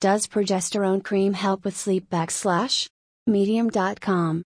Does progesterone cream help with sleep backslash? Medium.com.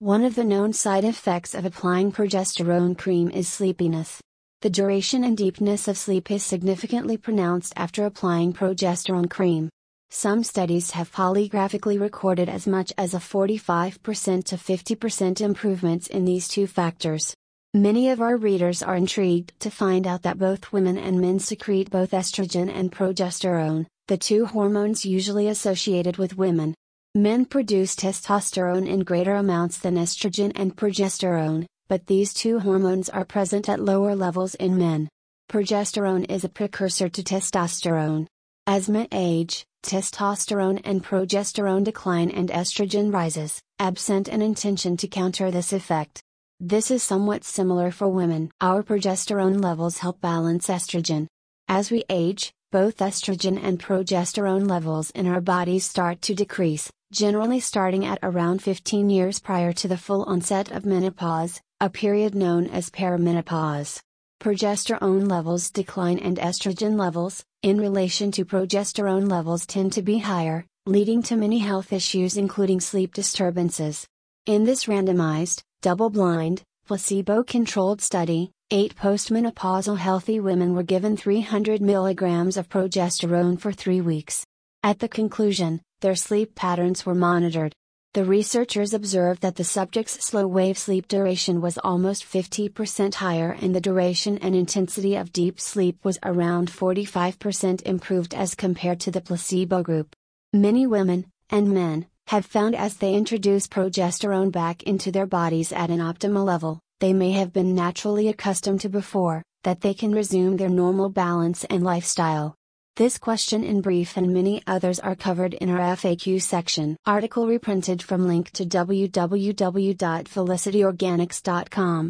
One of the known side effects of applying progesterone cream is sleepiness. The duration and deepness of sleep is significantly pronounced after applying progesterone cream. Some studies have polygraphically recorded as much as a 45% to 50% improvements in these two factors. Many of our readers are intrigued to find out that both women and men secrete both estrogen and progesterone, the two hormones usually associated with women. Men produce testosterone in greater amounts than estrogen and progesterone, but these two hormones are present at lower levels in men. Progesterone is a precursor to testosterone. As men age, testosterone and progesterone decline and estrogen rises, absent an intention to counter this effect. This is somewhat similar for women. Our progesterone levels help balance estrogen. As we age, both estrogen and progesterone levels in our bodies start to decrease, generally starting at around 15 years prior to the full onset of menopause, a period known as perimenopause. Progesterone levels decline and estrogen levels, in relation to progesterone levels, tend to be higher, leading to many health issues including sleep disturbances. In this randomized, double blind, placebo controlled study, eight postmenopausal healthy women were given 300 mg of progesterone for three weeks. At the conclusion, their sleep patterns were monitored. The researchers observed that the subjects' slow wave sleep duration was almost 50% higher and the duration and intensity of deep sleep was around 45% improved as compared to the placebo group. Many women, and men, have found as they introduce progesterone back into their bodies at an optimal level, they may have been naturally accustomed to before, that they can resume their normal balance and lifestyle. This question in brief and many others are covered in our FAQ section. Article reprinted from link to www.felicityorganics.com.